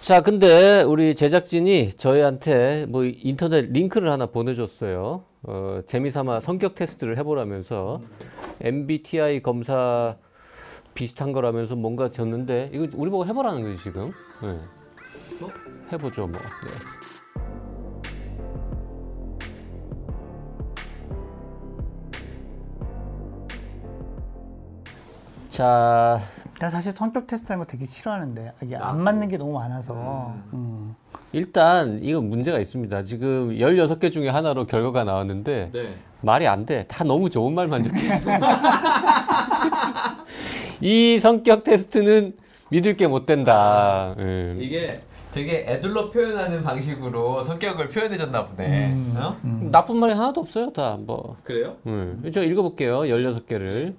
자, 근데 우리 제작진이 저희한테 뭐 인터넷 링크를 하나 보내줬어요. 어, 재미삼아 성격 테스트를 해보라면서 MBTI 검사 비슷한 거라면서 뭔가 줬는데 이거 우리 보고 해보라는 거지 지금. 네. 해보죠 뭐. 네. 자, 나 사실 성격 테스트하는 거 되게 싫어하는데 이게 안 맞는 게 너무 많아서. 음. 일단 이거 문제가 있습니다. 지금 16개 중에 하나로 결과가 나왔는데 말이 안 돼. 다 너무 좋은 말만 적혀 있어. 이 성격 테스트는 믿을 게 못 된다. 예. 이게 되게 애들로 표현하는 방식으로 성격을 표현해줬나 보네 어? 나쁜 말이 하나도 없어요. 다 뭐. 그래요? 음. 저 읽어볼게요. 16개를.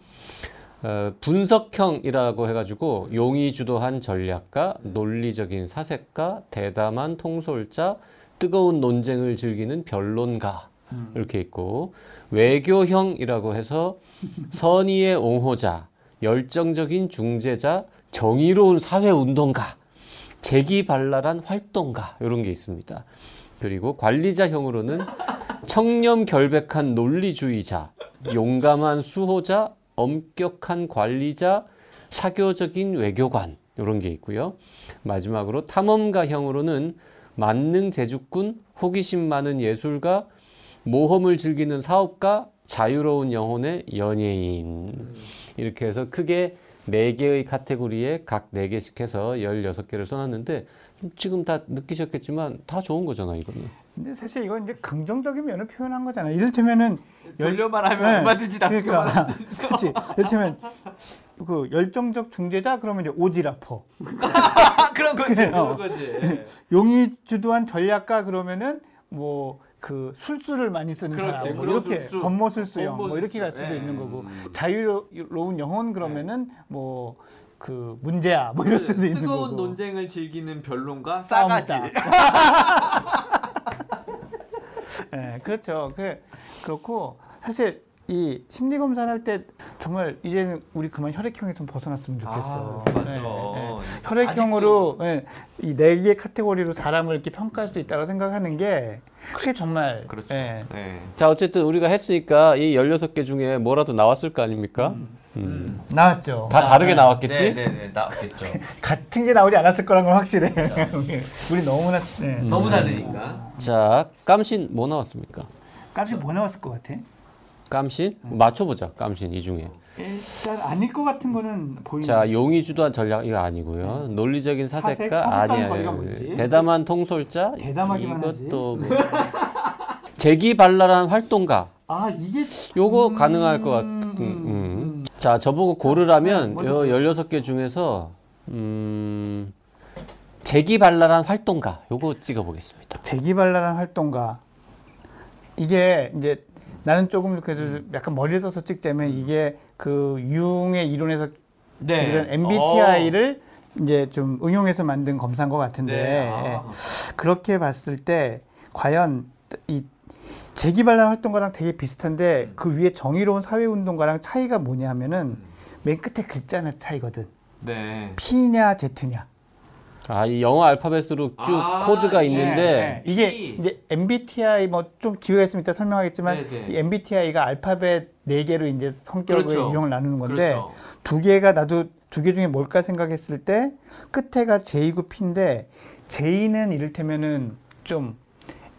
어, 분석형이라고 해가지고 용이 주도한 전략가, 논리적인 사색가, 대담한 통솔자, 뜨거운 논쟁을 즐기는 변론가 이렇게 있고 외교형이라고 해서 선의의 옹호자, 열정적인 중재자, 정의로운 사회운동가, 재기발랄한 활동가 이런 게 있습니다. 그리고 관리자형으로는 청렴 결백한 논리주의자, 용감한 수호자, 엄격한 관리자, 사교적인 외교관 이런 게 있고요. 마지막으로 탐험가형으로는 만능 제주꾼, 호기심 많은 예술가, 모험을 즐기는 사업가, 자유로운 영혼의 연예인 이렇게 해서 크게 네 개의 카테고리에 각 네 개씩 해서 16개를 써놨는데 지금 다 느끼셨겠지만 다 좋은 거잖아 이거는. 근데 사실 이건 이제 긍정적인 면을 표현한 거잖아. 이를테면은 돌려 말하면 네. 얼마든지 그러니까 말할 수 있어 그렇지. 이를테면 그 열정적 중재자 그러면 이제 오지라퍼. 아, 그런 거지. 그런 거지 용이 주도한 전략가 그러면은 뭐 그 술수를 많이 쓰는 사람 뭐 이렇게 술수. 건모술수형 뭐. 이렇게 갈 수도 네. 있는 거고 음. 자유로운 영혼 그러면은 뭐그 문제야 뭐 이럴 수도 있는 뜨거운 거고 논쟁을 즐기는 변론가. 싸가지 예, 그렇죠. 그 그렇고 사실 이 심리 검사를 할때 정말 이제는 우리 그만 혈액형에 좀 벗어났으면 좋겠어. 아, 맞아. 예, 예. 혈액형으로 예, 이네개 카테고리로 사람을 이렇게 평가할 수 있다고 생각하는 게 그게 정말 그렇죠 예, 네. 자 어쨌든 우리가 했으니까 이 16개 중에 뭐라도 나왔을 거 아닙니까? 음. 나왔죠. 다 다르게 나 왔겠지? 네 네 네 나왔겠죠 같은 게 나오지 않았을 거란 건 확실해. 우리 너무나 네. 너무 다르니까 자 깜신 뭐 나왔습니까? 값이 뭐 나왔을 것 같아? 깜신? 맞춰보자 깜신 이 중에 일단 아닐 것 같은 거는 보이는. 자 용이 주도한 전략 이거 아니고요 논리적인 사색가 사색? 아니야? 대담한 통솔자 대담하기만 하지. 이것도 뭐 재기발랄한 활동가 아 이게 요거 음, 가능할 것 같은 음. 자 저보고 고르라면 먼저 요 16개 중에서 음 재기발랄한 활동가 요거 찍어 보겠습니다. 재기발랄한 활동가. 이게 이제 나는 조금 그래도 약간 머리를 써서 찍자면 이게 그 융의 이론에서 네. 그런 MBTI를 이제 좀 응용해서 만든 검사인 것 같은데. 네, 아. 그렇게 봤을 때 과연 이 재기발랄 활동가랑 되게 비슷한데 음. 그 위에 정의로운 사회운동가랑 차이가 뭐냐면은 맨 끝에 글자 하나 차이거든. 네. P냐 Z냐. 아 이 영어 알파벳으로 쭉 아, 코드가 예, 있는데 네, 이게 P. 이제 MBTI 뭐 좀 기회가 있으면 이따 설명하겠지만 네, 네. 이 MBTI가 알파벳 네 개로 이제 성격을 그렇죠. 유형을 나누는 건데 그렇죠. 두 개가 나도 두 개 중에 뭘까 생각했을 때 끝에가 J고 P인데 J는 이를테면은 좀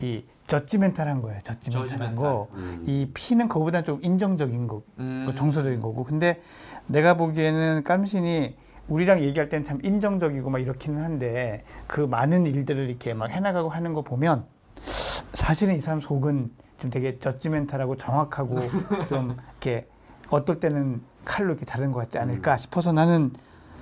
이 저지멘탈한 거예요. 저지멘탈한 저지멘탈. 거. 이 P는 그거보다 좀 인정적인 거, 음. 정서적인 거고. 근데 내가 보기에는 깜신이 우리랑 얘기할 때는 참 인정적이고 막 이렇기는 한데 그 많은 일들을 이렇게 막 해나가고 하는 거 보면 사실은 이 사람 속은 좀 되게 저지멘탈하고 정확하고 좀 이렇게 어떨 때는 칼로 이렇게 자르는 것 같지 않을까 싶어서 나는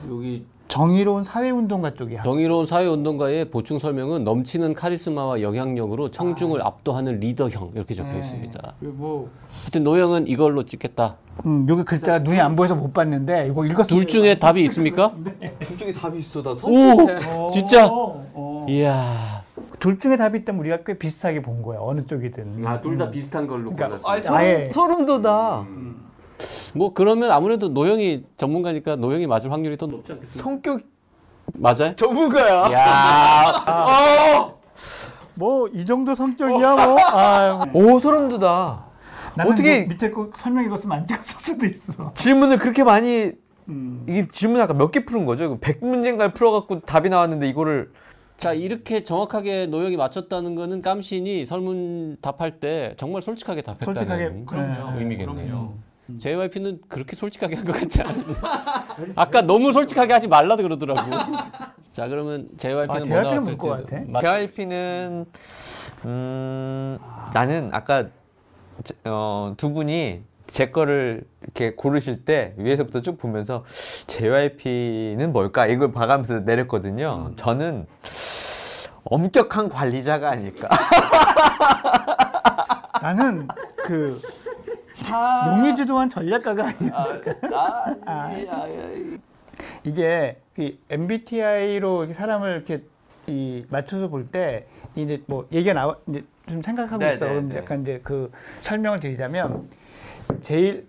여기 정의로운 사회운동가 쪽이야. 정의로운 사회운동가의 보충 설명은 넘치는 카리스마와 영향력으로 청중을 압도하는 리더형 이렇게 적혀 네. 있습니다. 뭐, 하여튼 노영은 이걸로 찍겠다. 음, 여기 글자가 눈이 안 보여서 못 봤는데 이거 읽었을 둘 중에 답이 있습니까? 둘 중에 답이 있어. 나 오, 진짜. 어, 어. 이야. 둘 중에 답이 있다면 우리가 꽤 비슷하게 본 거야. 어느 쪽이든. 아, 둘 다 비슷한 걸로 그러니까 골랐습니다. 아예- 소름 돋아. 뭐 그러면 아무래도 노영이 전문가니까 노영이 맞을 확률이 더 높지 않겠습니까? 성격 맞아요? 전문가야. 야. 뭐이 정도 성격이야 뭐. 아, 오 소름 돋아. 나는 어떻게- 이거 밑에 거 설명 읽었으면 안 찍었을 수도 있어. 질문을 그렇게 많이 음. 이게 질문 아까 몇 개 푸는 거죠? 100문제인가를 풀어 갖고 답이 나왔는데 이거를 자 이렇게 정확하게 노영이 맞췄다는 거는 깜신이 설문 답할 때 정말 솔직하게 답했다는 솔직하게 그럼요. 의미겠네요. JYP는 그렇게 솔직하게 한 것 같지 않은데 아까 너무 솔직하게 하지 말라 그러더라고. 자 그러면 JYP는 아, 뭐 JYP 는 나왔을지 뭘것 같아? 맞- JYP는 음 나는 아까 제- 어, 두 분이 제 거를 이렇게 고르실 때 위에서부터 쭉 보면서 JYP는 뭘까 이걸 봐가면서 내렸거든요. 저는 엄격한 관리자가 아닐까. 나는 그 용의주도한 전략가가 아니야. 아, 이게 그 MBTI로 이렇게 사람을 이렇게 이 맞춰서 볼 때 이제 뭐 얘기가 나와 이제 좀 생각하고 네, 있어. 네, 그럼 네. 약간 이제 그 설명을 드리자면 제일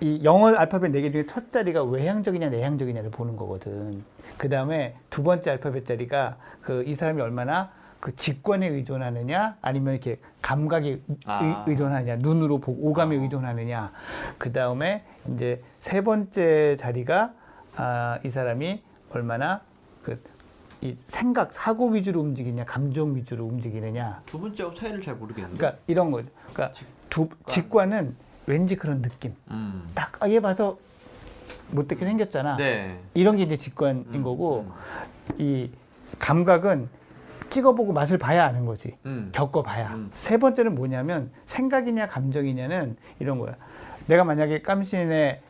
이 영어 알파벳 네 개 중에 첫 자리가 외향적이냐 내향적이냐를 보는 거거든. 그 다음에 두 번째 알파벳 자리가 그 이 사람이 얼마나 그 직관에 의존하느냐 아니면 이렇게 감각에 아. 의, 존하느냐 눈으로 보고 오감에 의존하느냐 그 다음에 이제 세 번째 자리가 아, 이 사람이 얼마나 그 이 생각 사고 위주로 움직이냐 감정 위주로 움직이느냐 두 번째하고 차이를 잘 모르겠는데. 그러니까 이런 거죠. 그러니까 두, 직관은 왠지 그런 느낌. 음. 딱 아, 얘 봐서 못되게 생겼잖아. 네. 이런 게 이제 직관인 음, 거고 이 감각은 찍어보고 맛을 봐야 아는 거지. 음. 겪어봐야. 음. 세 번째는 뭐냐면 생각이냐 감정이냐는 이런 거야. 내가 만약에 깜신의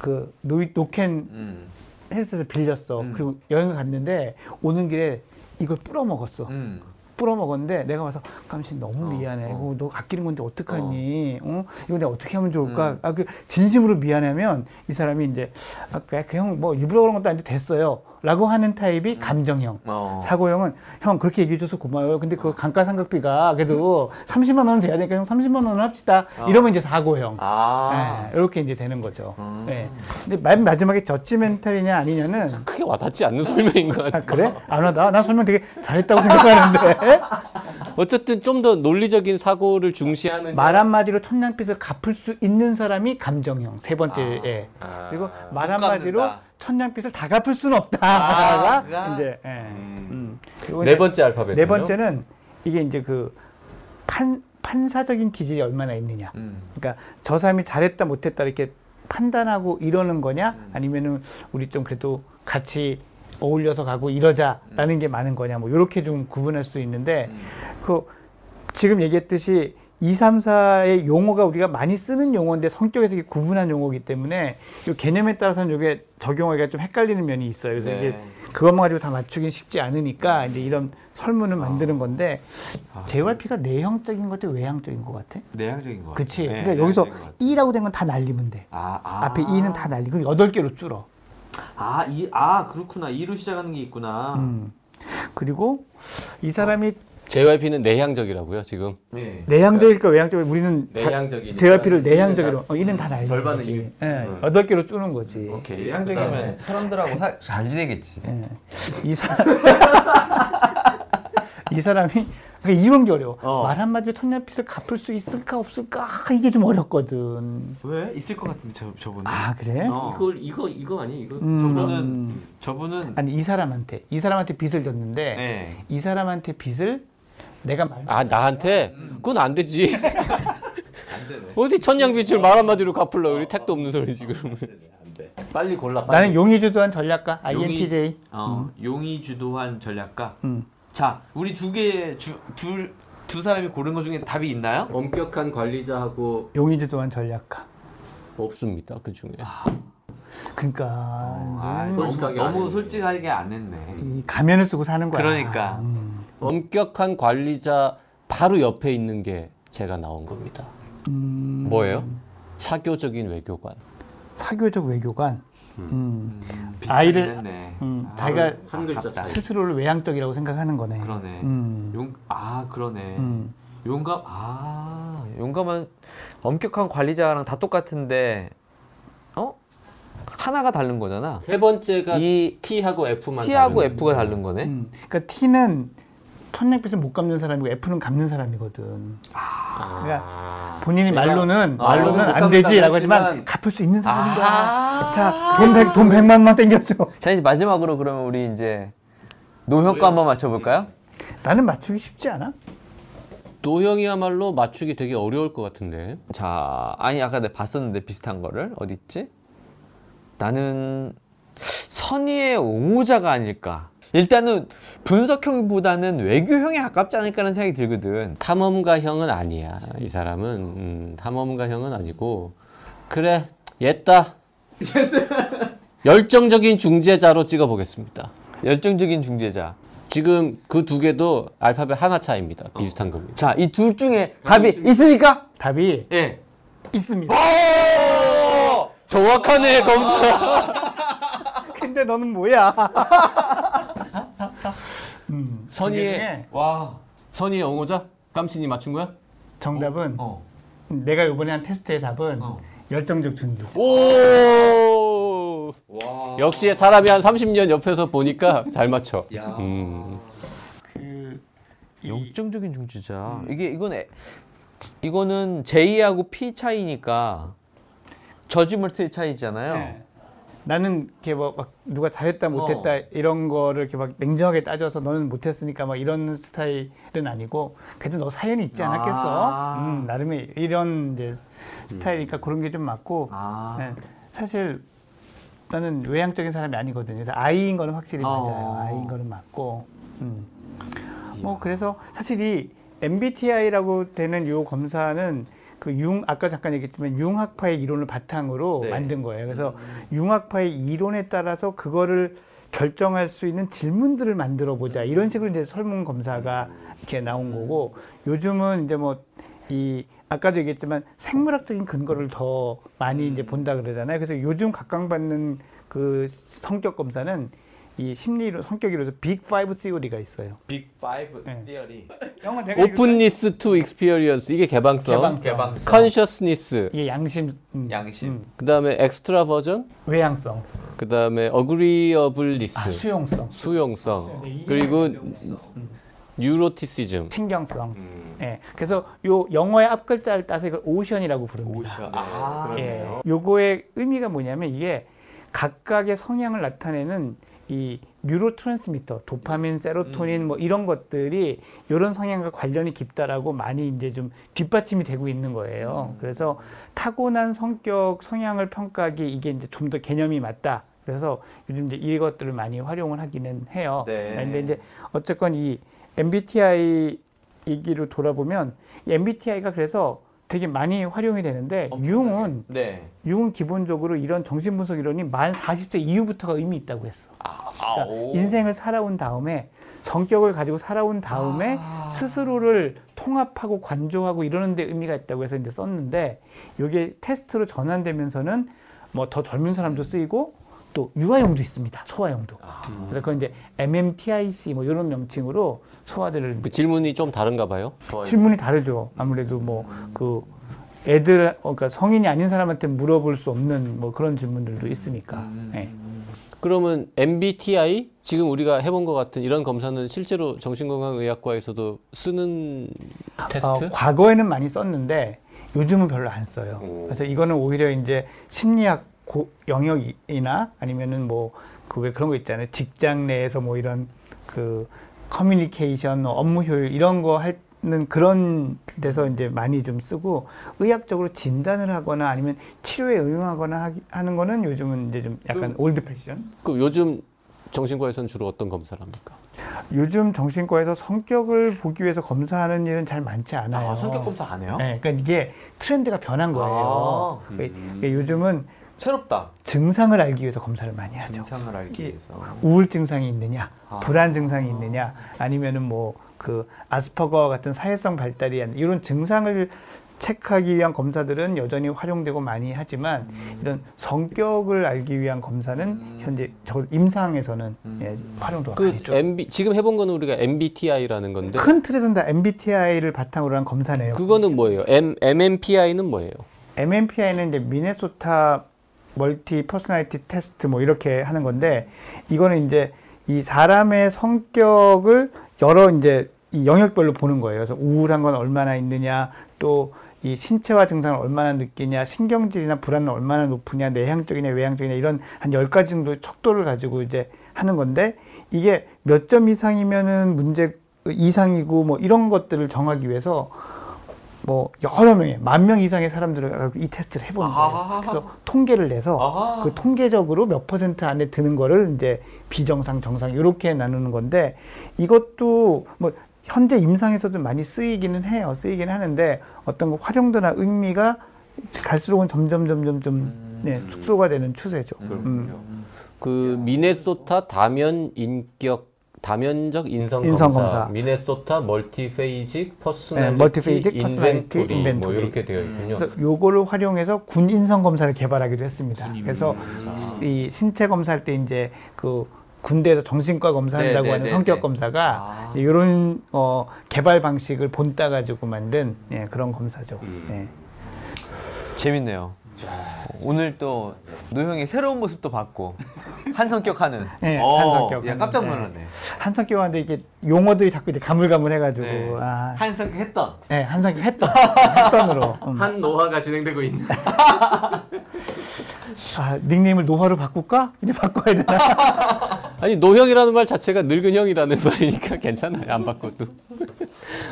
그 노, 노캔 음. 헬스를 빌렸어. 음. 그리고 여행을 갔는데 오는 길에 이걸 뿌러먹었어. 음. 뿌러먹었는데 내가 와서 깜신 너무 어, 미안해. 어. 이거 너 아끼는 건데 어떡하니? 어? 이거 내가 어떻게 하면 좋을까? 음. 아그 진심으로 미안하면 이 사람이 이제 아까 그 형 뭐 일부러 그런 것도 아닌데 됐어요. 라고 하는 타입이 감정형. 어. 사고형은 형 그렇게 얘기해줘서 고마워요. 근데 그 감가상각비가 그래도 30만 원은 돼야 되니까 형 30만 원을 합시다. 어. 이러면 이제 사고형. 아. 네, 이렇게 이제 되는 거죠. 음. 네. 근데 맨 마지막에 저지 멘탈이냐 아니냐는 크게 와닿지 않는 설명인 것 같아. 아, 그래? 안 하다. 나 설명 되게 잘했다고 생각하는데. 어쨌든 좀 더 논리적인 사고를 중시하는 말 한마디로 천냥빚을 갚을 수 있는 사람이 감정형 세 번째에 아. 그리고 말못 한마디로 갚는다. 천냥빚을 다 갚을 수는 없다가 아? 이제 예. 음. 음. 네 번째 알파벳. 네 번째는 이게 이제 그 판, 판사적인 기질이 얼마나 있느냐. 음. 그러니까 저 사람이 잘했다 못했다 이렇게 판단하고 이러는 거냐 음. 아니면은 우리 좀 그래도 같이 어울려서 가고 이러자라는 게 많은 거냐 뭐 이렇게 좀 구분할 수 있는데 음. 그 지금 얘기했듯이 2, 3, 4의 용어가 우리가 많이 쓰는 용어인데 성격에서 구분한 용어이기 때문에 이 개념에 따라서는 이게 적용하기가 좀 헷갈리는 면이 있어요. 그래서 네. 이제 그것만 가지고 다 맞추긴 쉽지 않으니까 이제 이런 설문을 만드는 건데 아. JYP가 내형적인 것 같아, 외향적인 것 같아? 내향적인 거. 그치? 같아요. 네, 그러니까 여기서 내향적인 것. 2라고 된 건 다 날리면 돼. 아, 아. 앞에 2는 다 날리고 8개로 줄어. 아, 이, 아, 그렇구나. 이로 시작하는 게 있구나. 음. 그리고 이 사람이 JYP는 내향적이라고요 지금. 네. 내향적일까 외향적일까 우리는 내향적이니까 JYP를 이는 내향적으로 다- 어, 이는 다 날리는 절반은. 이- 예, 음. 여덟 개로 쪼는 거지. 오케이. 내향적이면 사람들하고 사, 잘 지내겠지. 예. 이 사람 이 사람이 그러니까 이런 게 어려워. 어. 말 한마디로 천년빚을 갚을 수 있을까 없을까 아, 이게 좀 어렵거든. 왜? 있을 것 같은데, 저, 저분은. 아 그래? 어. 이거 이거 이거 아니 이거. 음. 저분은, 저분은, 아니 이 사람한테 이 사람한테 빚을 줬는데 네. 이 사람한테 빚을 내가 말 아 나한테 그건 안 되지. 안 되네. 어디 천냥빚을 말 한마디로 갚을러 우리 택도 없는 소리지 그러면. 빨리 골라. 빨리. 나는 용의 주도한 전략가 용의- INTJ. 어, 용이 주도한 전략가. 음. 자, 우리 두 개, 주, 둘, 두 사람이 고른 것 중에 답이 있나요? 엄격한 관리자하고 용의 주도한 전략가. 없습니다 그 중에. 그러니까 아, 음, 솔직하게 너무, 안 너무 했네. 솔직하게 안 했네. 이 가면을 쓰고 사는 거야. 그러니까. 음. 엄격한 관리자 바로 옆에 있는 게 제가 나온 겁니다. 음, 뭐예요? 사교적인 외교관. 사교적 외교관. 음. 비슷하긴 아이를- 했네. 음, 아, 자기가 한 글자. 스스로를 외향적이라고 생각하는 거네. 그러네. 음. 용, 아 그러네. 음. 용감 아 용감한 엄격한 관리자랑 다 똑같은데 어 하나가 다른 거잖아. 세 번째가 이 T하고 F만 T하고 다른 F가. 다른 거네. 음. 그러니까 T는 천냥빚을 못 갚는 사람이고 F는 갚는 사람이거든. 아. 본인이 내가- 말로는 아, 말로는 안못 되지라고 하지만 갚을 수 있는 사람인 거야. 아. 자, 돈 백, 돈 백만만 땡겨줘. 자 이제 마지막으로 그러면 우리 이제 노효과 한번 맞춰 볼까요? 나는 맞추기 쉽지 않아? 노형이야말로 맞추기 되게 어려울 것 같은데. 자 아니 아까 내가 봤었는데 비슷한 거를 어디 있지? 나는 선의의 옹호자가 아닐까. 일단은 분석형보다는 외교형에 가깝지 않을까라는 생각이 들거든. 탐험가형은 아니야. 이 사람은 음, 탐험가형은 아니고 그래 옛다. 열정적인 중재자로 찍어보겠습니다. 열정적인 중재자. 지금 그 두 개도 알파벳 하나 차이입니다. 비슷한 겁니다. 자, 이 둘 중에 답이 있습니까? 답이 예. 있습니다. 정확하네 검사. 근데 너는 뭐야? 음, 선의의- 와. 선의의 옹호자? 깜친이 맞춘 거야? 정답은 어. 내가 이번에 한 테스트의 답은 어. 열정적 중재. 오. 와. 역시 사람이 한 30년 옆에서 보니까 잘 맞춰. 야. 음. 그 이- 열정적인 중재자. 이게 이건 애, 이거는 J하고 P 차이니까 저지물트의 차이잖아요. 네. 나는 이렇게 뭐 막 누가 잘했다 못했다 이런 거를 이렇게 막 냉정하게 따져서 너는 못했으니까 막 이런 스타일은 아니고 그래도 너 사연이 있지 않았겠어? 아. 음, 나름의 이런 이제 스타일이니까 그런 게 좀 맞고 아. 네, 사실 나는 외향적인 사람이 아니거든요. 그래서 아이인 거는 확실히 맞아요. 어. 아이인 거는 맞고. 음. 뭐 그래서 사실 이 MBTI라고 되는 요 검사는 그 융 아까 잠깐 얘기했지만 융학파의 이론을 바탕으로 네. 만든 거예요. 그래서 융학파의 이론에 따라서 그거를 결정할 수 있는 질문들을 만들어 보자 이런 식으로 이제 설문 검사가 이렇게 나온 거고 요즘은 이제 뭐 이 아까도 얘기했지만 생물학적인 근거를 더 많이 이제 본다 그러잖아요. 그래서 요즘 각광받는 그 성격 검사는 이 심리로 성격이로서 Big Five theory가 있어요. Big Five 네. theory. 영어 내가 openness to experience 이게 개방성, 개방성. 개방성. conscientiousness, 이게 양심, 음, 양심. 음, 그다음에 extraversion, 외향성, 그다음에 agreeableness, 아, 수용성, 수용성, 네, 그리고 neuroticism. 신경성. 음. 예. 그래서 요 영어의 앞 글자를 따서 이걸 OCEAN이라고 부릅니다. OCEAN. 아. 예. 요거의 의미가 뭐냐면 이게 각각의 성향을 나타내는 이 뉴로트랜스미터, 도파민, 세로토닌 뭐 이런 것들이 이런 성향과 관련이 깊다라고 많이 이제 좀 뒷받침이 되고 있는 거예요. 그래서 타고난 성격 성향을 평가하기 이게 이제 좀 더 개념이 맞다. 그래서 요즘 이제 이것들을 많이 활용을 하기는 해요. 네. 근데 이제 어쨌건 이 MBTI 얘기로 돌아보면 이 MBTI가 그래서 되게 많이 활용이 되는데 융은 네. 융은 기본적으로 이런 정신분석 이론이 만 40세 이후부터가 의미 있다고 했어. 아, 그러니까 오. 인생을 살아온 다음에 성격을 가지고 살아온 다음에 아. 스스로를 통합하고 관조하고 이러는 데 의미가 있다고 해서 이제 썼는데 이게 테스트로 전환되면서는 뭐 더 젊은 사람도 쓰이고 또 유아용도 있습니다. 소아용도. 아. 그래서 그건 이제 MMTIC 뭐 이런 명칭으로 소아들을 그 질문이 좀 다른가 봐요. 질문이 다르죠. 아무래도 뭐그 애들 어, 그러니까 성인이 아닌 사람한테 물어볼 수 없는 뭐 그런 질문들도 있으니까. 음. 예. 그러면 MBTI 지금 우리가 해본 것 같은 이런 검사는 실제로 정신건강의학과에서도 쓰는 테스트? 어, 과거에는 많이 썼는데 요즘은 별로 안 써요. 오. 그래서 이거는 오히려 이제 심리학 고, 영역이나 아니면은 뭐 그 왜 그런 거 있잖아요. 직장 내에서 뭐 이런 그 커뮤니케이션, 뭐 업무 효율 이런 거 하는 그런 데서 이제 많이 좀 쓰고 의학적으로 진단을 하거나 아니면 치료에 응용하거나 하기, 하는 거는 요즘은 이제 좀 약간 old fashion. 그 요즘 정신과에서는 주로 어떤 검사를 합니까? 요즘 정신과에서 성격을 보기 위해서 검사하는 일은 잘 많지 않아요. 아, 성격 검사 안 해요? 네, 그러니까 이게 트렌드가 변한 거예요. 아, 그러니까 요즘은 새롭다. 증상을 알기 위해서 검사를 많이 하죠. 증상을 알기 이- 위해서. 우울 증상이 있느냐, 아. 불안 증상이 있느냐, 아니면은 뭐 그 아스퍼거 같은 사회성 발달이 안- 이런 증상을 체크하기 위한 검사들은 여전히 활용되고 많이 하지만 음. 이런 성격을 알기 위한 검사는 현재 저 임상에서는 음. 예, 활용도가 그 많이 죠 MB, 지금 해본 거는 우리가 MBTI라는 건데 큰 틀에서는 다 MBTI를 바탕으로 한 검사네요. 그거는 뭐예요? M, MMPI는 뭐예요? MMPI는 이제 미네소타 multi personality test 뭐 이렇게 하는 건데 이거는 이제 이 사람의 성격을 여러 이제 이 영역별로 보는 거예요. 그래서 우울한 건 얼마나 있느냐, 또 이 신체화 증상을 얼마나 느끼냐, 신경질이나 불안은 얼마나 높으냐, 내향적이냐, 외향적이냐 이런 한 열 가지 정도의 척도를 가지고 이제 하는 건데 이게 몇 점 이상이면은 문제 이상이고 뭐 이런 것들을 정하기 위해서 뭐 여러 명의 만 명 이상의 사람들을 이 테스트를 해보는 거예요. 아하. 그래서 통계를 내서 아하. 그 통계적으로 몇 퍼센트 안에 드는 거를 이제 비정상, 정상 이렇게 나누는 건데 이것도 뭐 현재 임상에서도 많이 쓰이기는 해요. 쓰이기는 하는데 어떤 거 활용도나 의미가 갈수록은 점점 점점 좀 네, 축소가 되는 추세죠. 음. 그 미네소타 다면 인격 다면적 인성 인성 검사, 검사. 미네소타 multiphasic personality 네, multiphasic inventory 뭐 inventory. 이렇게 되어 있군요. 그래서 요거를 활용해서 군 인성 검사를 개발하기도 했습니다. 그래서 이 신체 검사할 때 이제 그 군대에서 정신과 검사한다고 네, 네, 하는 네, 성격 네. 검사가 아. 이런 어, 개발 방식을 본따 가지고 만든 예, 그런 검사죠. 음. 예. 재밌네요. 오늘 또 노형의 새로운 모습도 봤고 한 성격 하는. 네, 어, 한 성격 야. 깜짝 네. 놀랐네. 한 성격한데 이게 용어들이 자꾸 이제 가물가물해가지고 네. 아, 한 성격 했던. 네, 한 성격 했던 했던으로 음. 한 노화가 진행되고 있는. 아, 닉네임을 노화로 바꿀까? 이제 바꿔야 되나? 아니 노형이라는 말 자체가 늙은 형이라는 말이니까 괜찮아요. 안 바꿔도.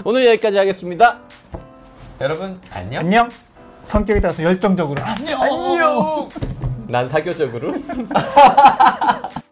오늘 여기까지 하겠습니다. 여러분 안녕. 안녕. 성격에 따라서 열정적으로 안녕. 안녕. 난 사교적으로.